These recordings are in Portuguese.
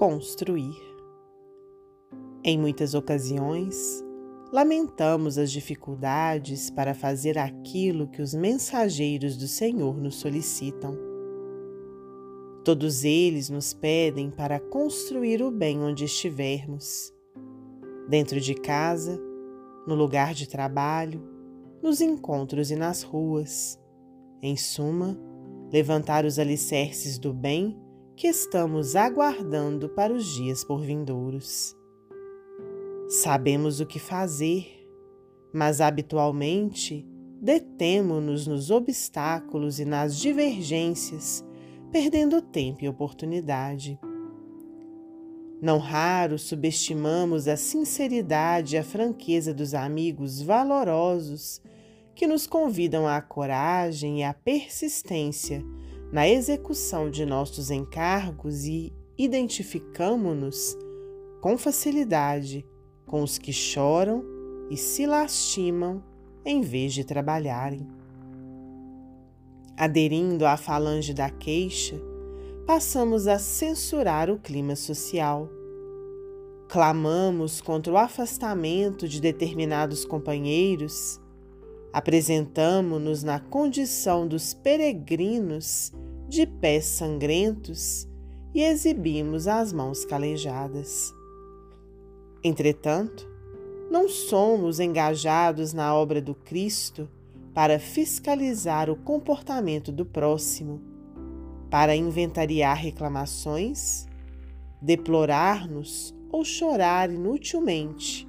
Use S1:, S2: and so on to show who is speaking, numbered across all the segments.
S1: construir. Em muitas ocasiões, lamentamos as dificuldades para fazer aquilo que os mensageiros do Senhor nos solicitam. Todos eles nos pedem para construir o bem onde estivermos, dentro de casa, no lugar de trabalho, nos encontros e nas ruas. Em suma, levantar os alicerces do bem que estamos aguardando para os dias por vindouros. Sabemos o que fazer, mas habitualmente detemo-nos nos obstáculos e nas divergências, perdendo tempo e oportunidade. Não raro subestimamos a sinceridade e a franqueza dos amigos valorosos que nos convidam à coragem e à persistência na execução de nossos encargos e identificamo-nos com facilidade com os que choram e se lastimam em vez de trabalharem. Aderindo à falange da queixa, passamos a censurar o clima social. Clamamos contra o afastamento de determinados companheiros, apresentamo-nos na condição dos peregrinos de pés sangrentos e exibimos as mãos calejadas. Entretanto, não somos engajados na obra do Cristo para fiscalizar o comportamento do próximo, para inventariar reclamações, deplorar-nos ou chorar inutilmente,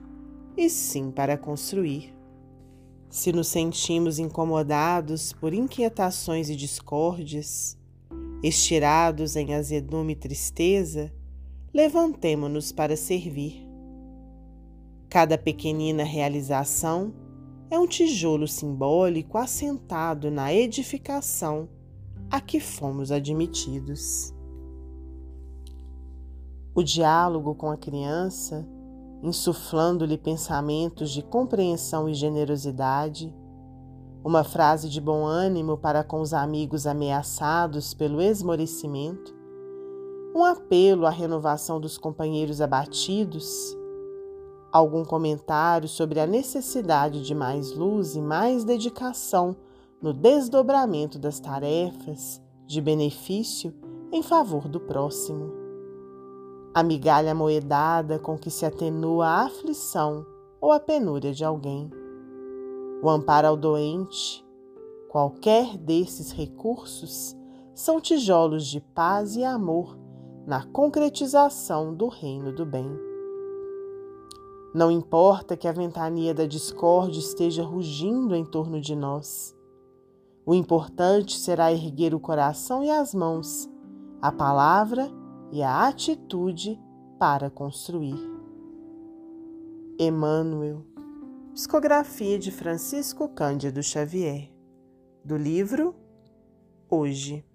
S1: e sim para construir. Se nos sentimos incomodados por inquietações e discórdias, estirados em azedume e tristeza, levantemo-nos para servir Cada pequenina realização é um tijolo simbólico assentado na edificação a que fomos admitidos. O diálogo com a criança, insuflando-lhe pensamentos de compreensão e generosidade, uma frase de bom ânimo para com os amigos ameaçados pelo esmorecimento, um apelo à renovação dos companheiros abatidos algum comentário sobre a necessidade de mais luz e mais dedicação no desdobramento das tarefas de benefício em favor do próximo. A migalha moedada com que se atenua a aflição ou a penúria de alguém. O amparo ao doente, qualquer desses recursos são tijolos de paz e amor na concretização do reino do bem. Não importa que a ventania da discórdia esteja rugindo em torno de nós. O importante será erguer o coração e as mãos, a palavra e a atitude para construir. Emmanuel, psicografia de Francisco Cândido Xavier, do livro Hoje.